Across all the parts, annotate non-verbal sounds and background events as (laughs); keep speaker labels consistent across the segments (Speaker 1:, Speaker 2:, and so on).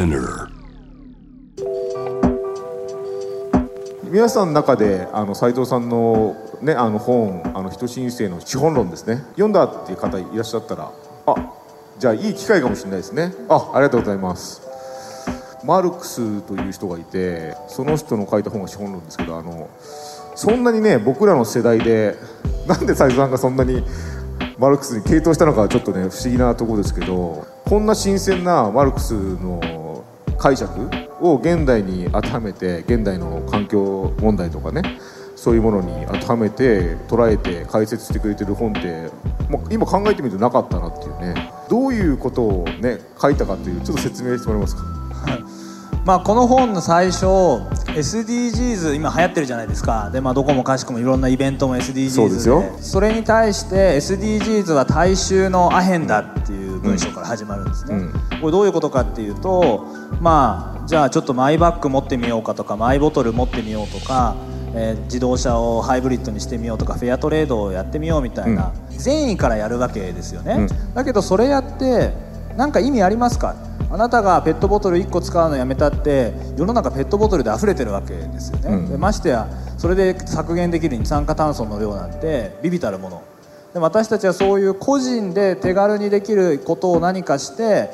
Speaker 1: Spinner
Speaker 2: 皆さんの中であの斉藤さんの,、ね、あの本「あの人申請の資本論」ですね。読んだっていう方いらっしゃったらあじゃあいい機会かもしれないですね。あありがとうございます。マルクスという人がいてその人の書いた本が資本論ですけどあのそんなにね僕らの世代でなんで斉藤さんがそんなにマルクスに傾倒したのかはちょっとね不思議なところですけどこんな新鮮なマルクスの解釈を現代に当てはめて現代の環境問題とかねそういうものに当てはめて捉えて解説してくれてる本ってもう今考えてみるとなかったなっていうね。どういうことをね書いたかというちょっと説明してもらえますか？
Speaker 3: まあこの本の最初 SDGs 今流行ってるじゃないですか。で、まあ、どこもかしこもいろんなイベントも SDGs で。
Speaker 2: そうですよ。
Speaker 3: それに対して SDGs は大衆のアヘンだっていう文章から始まるんですね、
Speaker 2: うん。
Speaker 3: これどういうことかっていうとまあじゃあちょっとマイバッグ持ってみようかとかマイボトル持ってみようとか、えー自動車をハイブリッドにしてみようとかフェアトレードをやってみようみたいな、善意からやるわけですよね、
Speaker 2: うん。
Speaker 3: だけどそれやって何か意味ありますか？あなたがペットボトル1個使うのやめたって世の中ペットボトルで溢れてるわけですよね、
Speaker 2: うん。
Speaker 3: でましてやそれで削減できる二酸化炭素の量なんてビビたるもので私たちはそういう個人で手軽にできることを何かして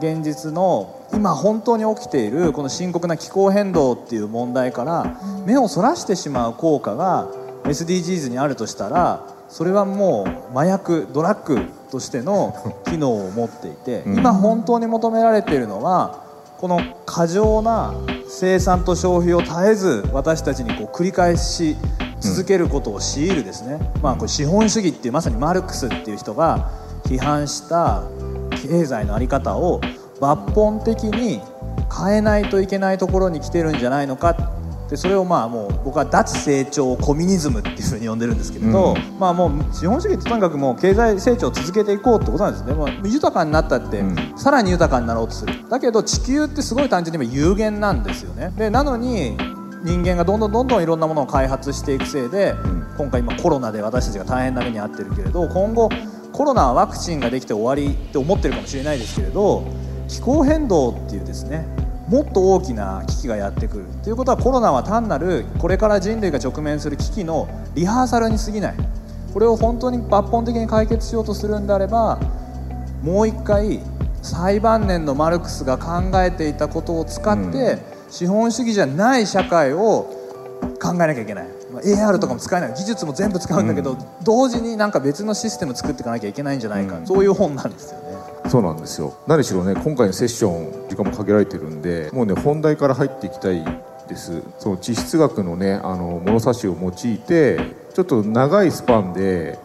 Speaker 3: 現実の今本当に起きているこの深刻な気候変動っていう問題から目をそらしてしまう効果が SDGs にあるとしたらそれはもう麻薬ドラッグとしての機能を持っていて
Speaker 2: うん。
Speaker 3: 今本当に求められているのはこの過剰な生産と消費を絶えず私たちにこう繰り返し続けることを強いるですね、まあこれ資本主義っていうまさにマルクスっていう人が批判した経済の在り方を抜本的に変えないといけないところに来てるんじゃないのか。でそれをまあもう僕は脱成長コミュニズムっていうふうに呼んでるんですけれど、
Speaker 2: うん。
Speaker 3: まあもう資本主義ってとにかくもう経済成長を続けていこうってことなんですね、まあ、豊かになったって、
Speaker 2: うん。
Speaker 3: さらに豊かになろうとする。だけど地球ってすごい単純に言有限なんですよね。でなのに人間がどんどんどんどんいろんなものを開発していくせいで、
Speaker 2: ん。
Speaker 3: 今回今コロナで私たちが大変な目に遭ってるけれど今後コロナはワクチンができて終わりって思ってるかもしれないですけれど気候変動っていうですねもっと大きな危機がやってくるということはコロナは単なるこれから人類が直面する危機のリハーサルに過ぎない。これを本当に抜本的に解決しようとするんであればもう一回最晩年のマルクスが考えていたことを使って、資本主義じゃない社会を考えなきゃいけない、まあ AR とかも使えない。技術も全部使うんだけど、同時になんか別のシステム作っていかなきゃいけないんじゃないか、そういう本なんですよね。
Speaker 2: そうなんですよ。何しろね今回のセッション時間も限られてるんでもうね本題から入っていきたいです。その地質学のねあの物差しを用いてちょっと長いスパンで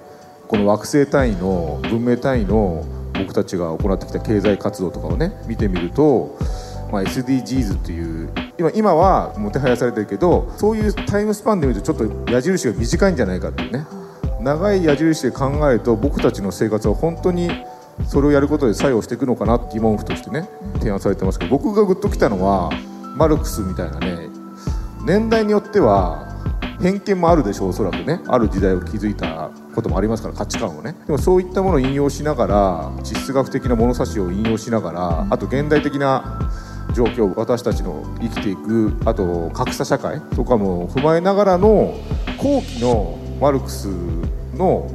Speaker 2: この惑星単位の文明単位の僕たちが行ってきた経済活動とかをね見てみると、まあ、SDGs っていう今今はもてはやされてるけどそういうタイムスパンで見るとちょっと矢印が短いんじゃないかっていうね。長い矢印で考えると僕たちの生活は本当にそれをやることで作用していくのかな疑問符としてね提案されてますけど僕がグッときたのはマルクスみたいなね年代によっては偏見もあるでしょうおそらくね。ある時代を築いたこともありますから価値観をね。でもそういったものを引用しながら地質学的な物差しを引用しながらあと現代的な状況私たちの生きていくあと格差社会とかも踏まえながらの後期のマルクスの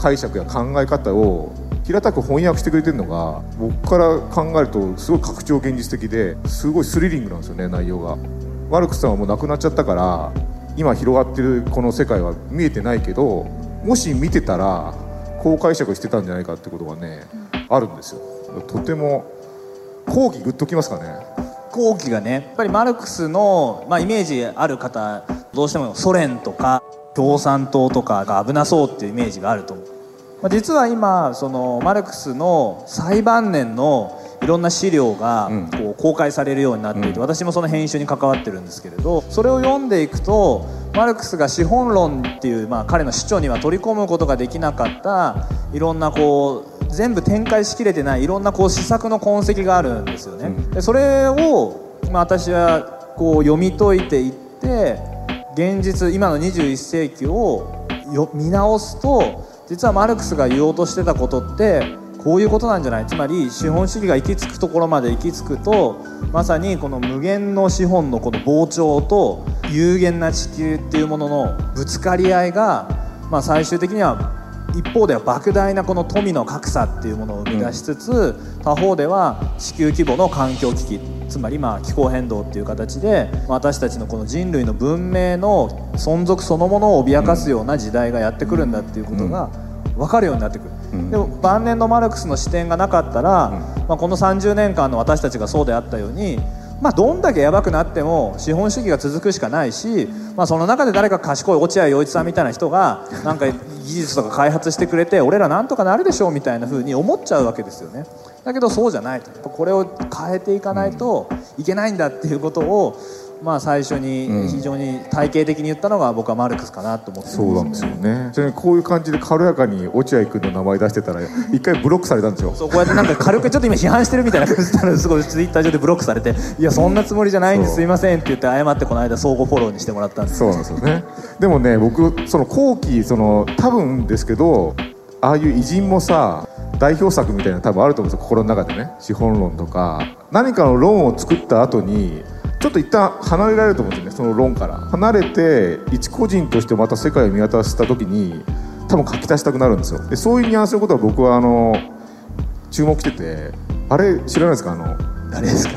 Speaker 2: 解釈や考え方を平たく翻訳してくれてるのが僕から考えるとすごい拡張現実的ですごいスリリングなんですよね内容が。マルクスさんはもう亡くなっちゃったから今広がってるこの世界は見えてないけどもし見てたらこう解釈してたんじゃないかってことがねあるんですよ。とても講義グッときますかね。
Speaker 3: 後期がねやっぱりマルクスの、まあ、イメージある方どうしてもソ連とか共産党とかが危なそうっていうイメージがあると思う、まあ、実は今そのマルクスの最晩年のいろんな資料が
Speaker 2: うん。
Speaker 3: こう公開されるようになっていて、
Speaker 2: うん。
Speaker 3: 私もその編集に関わってるんですけれどそれを読んでいくとマルクスが資本論っていう、まあ、彼の主張には取り込むことができなかったいろんなこう全部展開しきれてないいろんなこう施策の痕跡があるんですよね。
Speaker 2: うん
Speaker 3: でそれを、まあ、私はこう読み解いていって現実今の21世紀をよ見直すと実はマルクスが言おうとしてたことってこういうことなんじゃないつまり資本主義が行き着くところまで行き着くとまさにこの無限の資本のこの膨張と有限な地球っていうもののぶつかり合いが、まあ、最終的には一方では莫大なこの富の格差っていうものを生み出しつつ、うん、他方では地球規模の環境危機つまりまあ気候変動っていう形で私たちのこの人類の文明の存続そのものを脅かすような時代がやってくるんだっていうことが分かるようになってくる、うん、でも晩年のマルクスの視点がなかったら、うん、まあ、この30年間の私たちがそうであったようにまあ、どんだけやばくなっても資本主義が続くしかないし、まあ、その中で誰か賢い落合陽一さんみたいな人がなんか技術とか開発してくれて俺らなんとかなるでしょうみたいな風に思っちゃうわけですよね。だけどそうじゃないと。これを変えていかないといけないんだっていうことをまあ、最初に非常に体系的に言ったのが僕はマルクスかなと思って、
Speaker 2: ね、そうなんですよね。ちなみにこういう感じで軽やかに落合君の名前出してたら (laughs) 一回ブロックされたんですよ。
Speaker 3: そうこうやってなんか軽くちょっと今批判してるみたいな感じたらすごいツイッター上でブロックされて「(laughs) いやそんなつもりじゃないんですすいません」って言って謝ってこの間相互フォローにしてもらったんです。
Speaker 2: そうなんですよね。でもね僕その後期その多分ですけどああいう偉人もさ代表作みたいな多分あると思うんですよ。心の中でね。資本論とか。何かの論を作った後にちょっと一旦離れられると思うんですよねその論から離れて一個人としてまた世界を見渡した時に多分書き足したくなるんですよ。でそういうニュアンスのことは僕はあの注目しててあれ知らないですか？あの
Speaker 3: 誰ですか？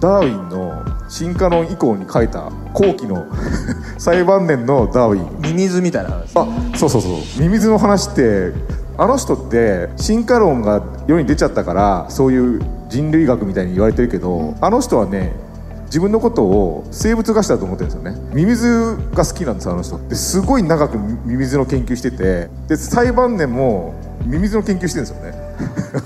Speaker 2: ダーウィンの進化論以降に書いた後期の最晩年のダーウィン。
Speaker 3: ミミズみたいな話。
Speaker 2: あそうそうそう。ミミズの話ってあの人って進化論が世に出ちゃったからそういう人類学みたいに言われてるけどあの人はね自分のことを生物化したと思ってるんですよね。ミミズが好きなんですあの人ですごい長くミミズの研究してて。で最晩年もミミズの研究してるんですよね。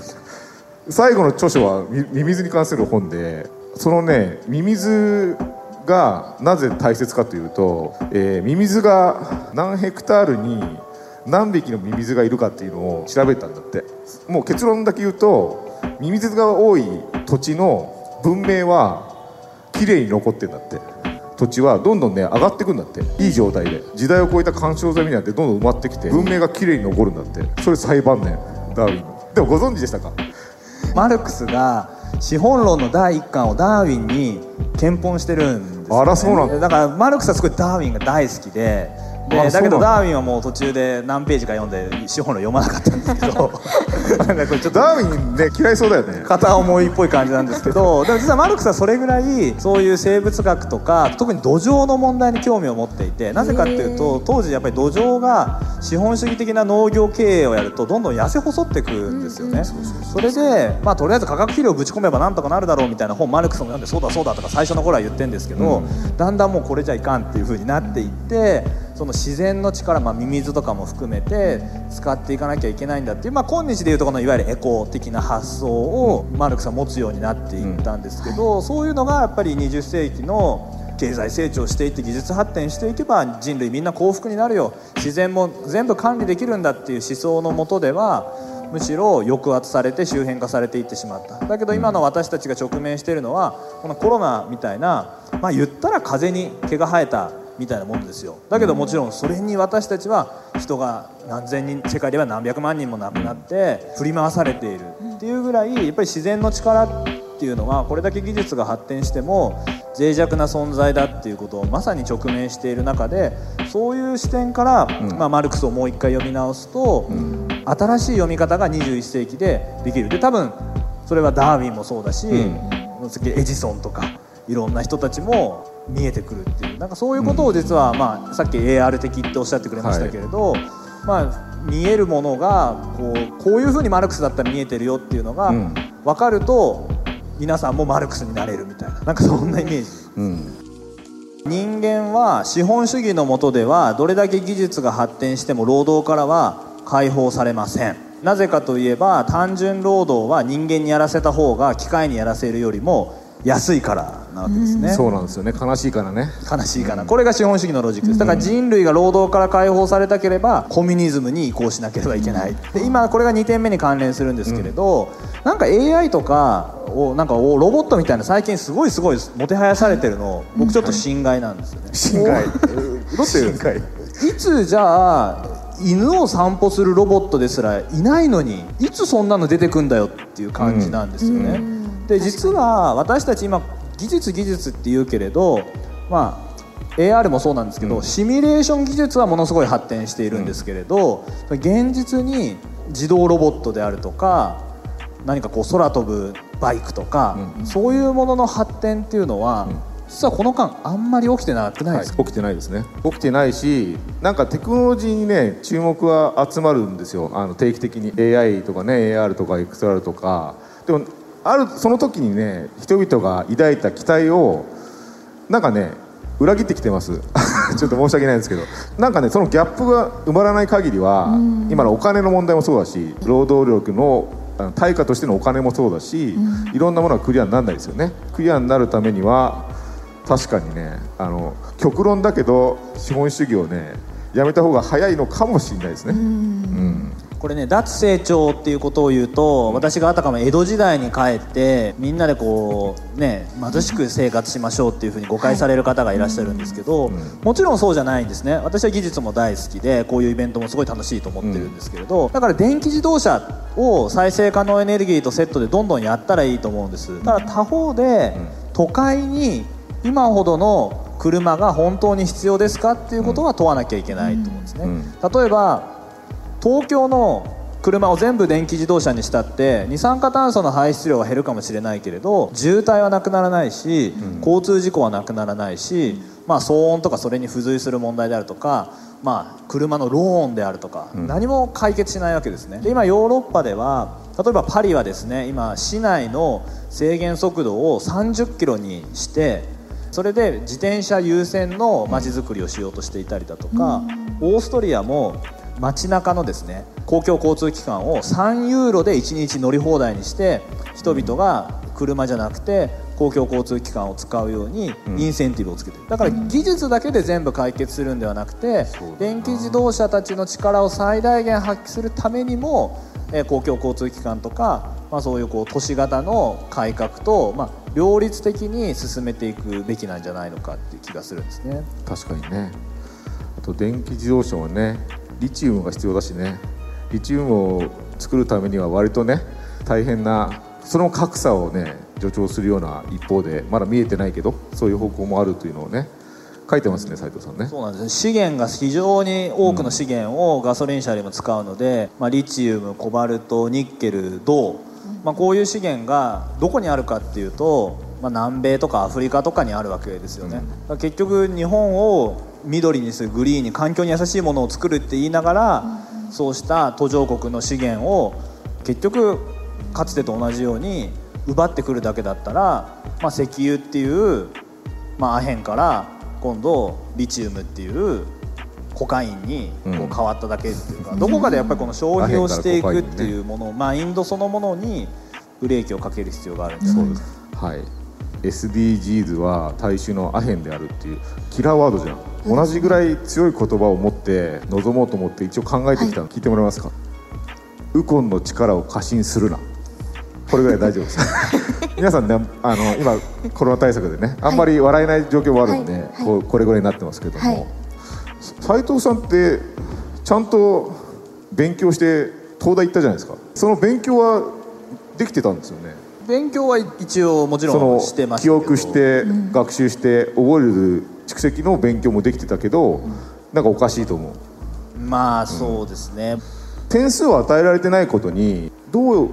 Speaker 2: (laughs) 最後の著書はミミズに関する本でそのねミミズがなぜ大切かというと、えー、ミミズが何ヘクタールに何匹のミミズがいるかっていうのを調べたんだって。もう結論だけ言うとミミズが多い土地の文明は綺麗に残ってんだって。土地はどんどんね上がってくんだって。いい状態で。時代を超えた干渉剤みたいになってどんどん埋まってきて文明が綺麗に残るんだって。それ最晩年ダーウィンでもご存知でしたか？
Speaker 3: マルクスが資本論の第一巻をダーウィンに検本してるんです、ね、
Speaker 2: あらそうなんだ。
Speaker 3: だからマルクスはすごいダーウィンが大好きででだけどダーウィンはもう途中で何ページか読んで資本論読まなかったんですけど (laughs)
Speaker 2: なんかこれちょっとダーウィンね嫌いそうだよね。
Speaker 3: 片思いっぽい感じなんですけどでも実はマルクスはそれぐらいそういう生物学とか特に土壌の問題に興味を持っていてなぜかっていうと当時やっぱり土壌が資本主義的な農業経営をやるとどんどん痩せ細ってくんですよね。それでまあとりあえず化学肥料ぶち込めばなんとかなるだろうみたいな本マルクスも読んでそうだそうだとか最初の頃は言ってるんですけど、うん、だんだんもうこれじゃいかんっていうふうになっていってその自然の力、まあ、ミミズとかも含めて使っていかなきゃいけないんだっていう、まあ、今日でいうとこのいわゆるエコ的な発想をマルクスは持つようになっていったんですけど、うん、そういうのがやっぱり20世紀の経済成長していって技術発展していけば人類みんな幸福になるよ。自然も全部管理できるんだっていう思想のもとではむしろ抑圧されて周辺化されていってしまった。だけど今の私たちが直面しているのはこのコロナみたいなまあ言ったら風に毛が生えたみたいなもんですよ。だけどもちろんそれに私たちは人が何千人世界では何百万人も亡くなって振り回されているっていうぐらいやっぱり自然の力っていうのはこれだけ技術が発展しても脆弱な存在だっていうことをまさに直面している中でそういう視点から、うん、まあ、マルクスをもう一回読み直すと、うん、新しい読み方が21世紀でできる。で多分それはダーウィンもそうだし、うん、エジソンとかいろんな人たちも見えてくるっていうなんかそういうことを実は、まあ、さっき AR 的っておっしゃってくれましたけれど、はい、まあ、見えるものがこうこういうふうにマルクスだったら見えてるよっていうのが分かると、皆さんもマルクスになれるみたいななんかそんなイメージ。うん。人間は資本主義の下ではどれだけ技術が発展しても労働からは解放されません。なぜかといえば単純労働は人間にやらせた方が機械にやらせるよりも安いからなわけですね、
Speaker 2: そうなんですよね。悲しいからね。
Speaker 3: 悲しいから、これが資本主義のロジックです。だから人類が労働から解放されたければコミュニズムに移行しなければいけない。で今これが2点目に関連するんですけれど、うん、なんか AI とかをなんかロボットみたいな最近すごいすごいもてはやされてるの僕ちょっと心外なんですよね。
Speaker 2: 心外。だってい
Speaker 3: つじゃあ犬を散歩するロボットですらいないのにいつそんなの出てくんだよっていう感じなんですよね。で実は私たち今技術技術って言うけれどまあ AR もそうなんですけど、うん、シミュレーション技術はものすごい発展しているんですけれど、うん、現実に自動ロボットであるとか何かこう空飛ぶバイクとか、うん、そういうものの発展っていうのは、実はこの間あんまり起きてなくないですか、
Speaker 2: はい、起きてないですね。起きてないしなんかテクノロジーにね注目は集まるんですよ。あの定期的に AI とかね AR とか XR とか。でもあるその時にね人々が抱いた期待をなんかね裏切ってきてます。(laughs) ちょっと申し訳ないんですけど。なんかねそのギャップが埋まらない限りは今のお金の問題もそうだし労働力の対価としてのお金もそうだしいろんなものがクリアにならないですよね。クリアになるためには確かにねあの極論だけど資本主義をねやめた方が早いのかもしれないですね。うん
Speaker 3: これね脱成長っていうことを言うと私があたかも江戸時代に帰ってみんなでこうね貧しく生活しましょうっていうふうに誤解される方がいらっしゃるんですけど、もちろんそうじゃないんですね。私は技術も大好きでこういうイベントもすごい楽しいと思ってるんですけれど、だから電気自動車を再生可能エネルギーとセットでどんどんやったらいいと思うんです。ただ他方で都会に今ほどの車が本当に必要ですかっていうことは問わなきゃいけないと思うんですね、例えば東京の車を全部電気自動車にしたって二酸化炭素の排出量は減るかもしれないけれど渋滞はなくならないし、うん、交通事故はなくならないし、まあ、騒音とかそれに付随する問題であるとか、まあ、車のローンであるとか、うん、何も解決しないわけですね。で今ヨーロッパでは例えばパリはですね今市内の制限速度を30キロにしてそれで自転車優先の街づくりをしようとしていたりだとか、オーストリアも街中のですね公共交通機関を3ユーロで1日乗り放題にして人々が車じゃなくて公共交通機関を使うようにインセンティブをつけてる。だから技術だけで全部解決するんではなくて電気自動車たちの力を最大限発揮するためにも公共交通機関とか、まあ、そういうこう都市型の改革と、まあ、両立的に進めていくべきなんじゃないのかっていう気がするんですね。
Speaker 2: 確かにね。あと電気自動車はねリチウムが必要だしね。リチウムを作るためには割とね大変なその格差をね助長するような一方でまだ見えてないけどそういう方向もあるというのをね書いてますね斉藤さんね。
Speaker 3: そうなんです資源が非常に多くの資源をガソリン車にも使うので、うん、まあ、リチウムコバルトニッケル銅、まあ、こういう資源がどこにあるかっていうと、まあ、南米とかアフリカとかにあるわけですよね、うん、結局日本を緑にするグリーンに環境に優しいものを作るって言いながら、うん、そうした途上国の資源を結局かつてと同じように奪ってくるだけだったら、まあ、石油っていう、まあ、アヘンから今度リチウムっていうコカインにこう変わっただけっていうか、うん、どこかでやっぱりこの消費をしていくっていうもの、ね、まあ、インドそのものにブレーキをかける必要があるんじゃないです。か。はい
Speaker 2: SDGs は大衆のアヘンであるっていうキラーワードじゃん。同じぐらい強い言葉を持って臨もうと思って一応考えてきたの、聞いてもらえますか？ウコンの力を過信するな。これぐらい大丈夫です。(laughs) 皆さんねあの今コロナ対策でねあんまり笑えない状況もあるんで、はい。はい、ここれぐらいになってますけども。斉、はい、藤さんってちゃんと勉強して東大行ったじゃないですか。その勉強はできてたんですよね
Speaker 3: 勉強は一応もちろんしてま
Speaker 2: した記憶して学習して覚える蓄積の勉強もできてたけど、うん、なんかおかしいと思う。
Speaker 3: まあそうですね、うん、
Speaker 2: 点数を与えられてないことにどう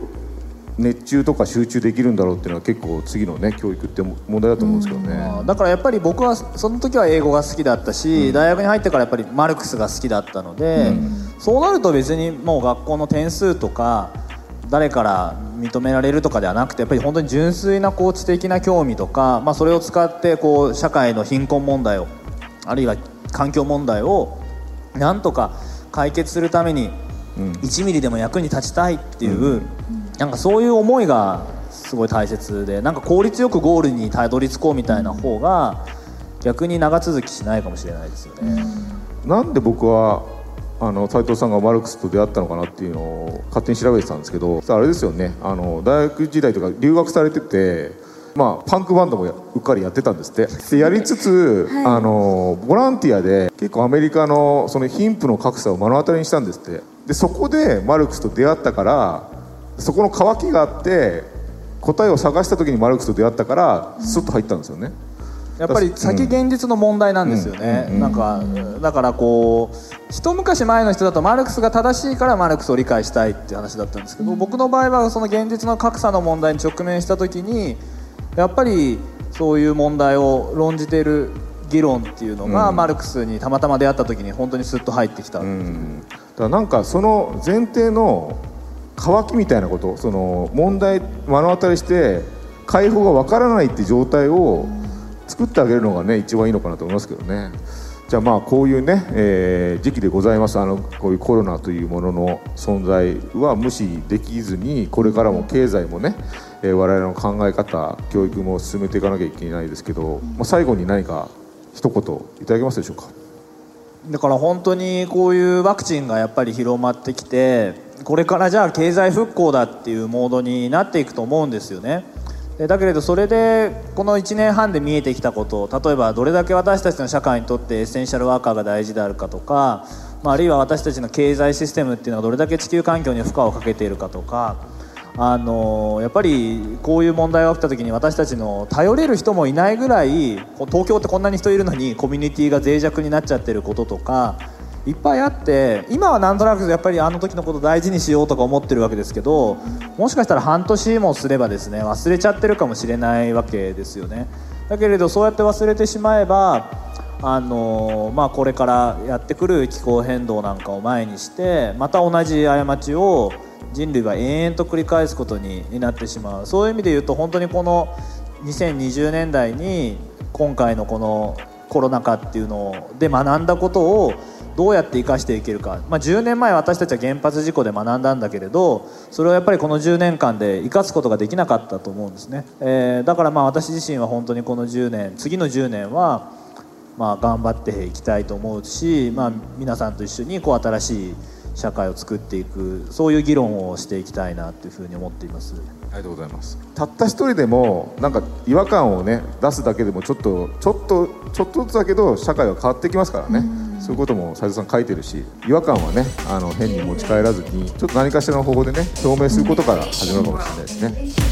Speaker 2: 熱中とか集中できるんだろうっていうのは結構次のね教育って問題だと思うんですけどね、
Speaker 3: だからやっぱり僕はその時は英語が好きだったし、うん、大学に入ってからやっぱりマルクスが好きだったので、うん、そうなると別にもう学校の点数とか誰から認められるとかではなくてやっぱり本当に純粋なこう知的な興味とか、まあ、それを使ってこう社会の貧困問題をあるいは環境問題をなんとか解決するために1ミリでも役に立ちたいっていう、うん、なんかそういう思いがすごい大切でなんか効率よくゴールにたどり着こうみたいな方が逆に長続きしないかもしれないですよね。
Speaker 2: なんで僕はあの斉藤さんがマルクスと出会ったのかなっていうのを勝手に調べてたんですけどあれですよねあの大学時代とか留学されててまあ、パンクバンドもうっかりやってたんですって。でやりつつ、はい、あのボランティアで結構アメリカのその貧富の格差を目の当たりにしたんですって。でそこでマルクスと出会ったからそこの渇きがあって答えを探した時にマルクスと出会ったからスッと入ったんですよね、
Speaker 3: やっぱり先現実の問題なんですよね、うん、なんかだからこう一昔前の人だとマルクスが正しいからマルクスを理解したいって話だったんですけど僕の場合はその現実の格差の問題に直面した時にやっぱりそういう問題を論じている議論っていうのが、マルクスにたまたま出会った時に本当にスッと入ってきた、うん、
Speaker 2: だからなんかその前提の渇きみたいなことその問題目の当たりして解放がわからないって状態を、作ってあげるのがね一番いいのかなと思いますけどね。じゃあまあこういうね、えー、時期でございます。あのこういうコロナというものの存在は無視できずにこれからも経済もね、えー、我々の考え方教育も進めていかなきゃいけないですけど、まあ、最後に何か一言いただけますでしょうか？
Speaker 3: だから本当にこういうワクチンがやっぱり広まってきてこれからじゃあ経済復興だっていうモードになっていくと思うんですよね。だけれどそれでこの1年半で見えてきたこと例えばどれだけ私たちの社会にとってエッセンシャルワーカーが大事であるかとか、まあ、あるいは私たちの経済システムっていうのがどれだけ地球環境に負荷をかけているかとかあのやっぱりこういう問題が起きた時に私たちの頼れる人もいないぐらい東京ってこんなに人いるのにコミュニティが脆弱になっちゃってることとかいっぱいあって今はなんとなくやっぱりあの時のこと大事にしようとか思ってるわけですけどもしかしたら半年もすればですね忘れちゃってるかもしれないわけですよね。だけれどそうやって忘れてしまえばあのまあ、これからやってくる気候変動なんかを前にしてまた同じ過ちを人類は延々と繰り返すことになってしまう。そういう意味で言うと本当にこの2020年代に今回のこのコロナ禍っていうので学んだことをどうやって生かしていけるか、まあ、10年前私たちは原発事故で学んだんだけれどそれをやっぱりこの10年間で生かすことができなかったと思うんですね、えー、だからまあ私自身は本当にこの10年次の10年はまあ頑張っていきたいと思うし、まあ、皆さんと一緒にこう新しい社会を作っていくそういう議論をしていきたいなというふうに思っています。
Speaker 2: ありがとうございます。たった一人でもなんか違和感をね出すだけでもちょっとちょっとちょっとずつだけど社会は変わってきますからね、うそういうことも斉藤さん書いてるし違和感はねあの変に持ち帰らずにちょっと何かしらの方法でね表明することから始まるかもしれないですね。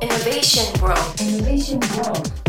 Speaker 2: Innovation World. Innovation World.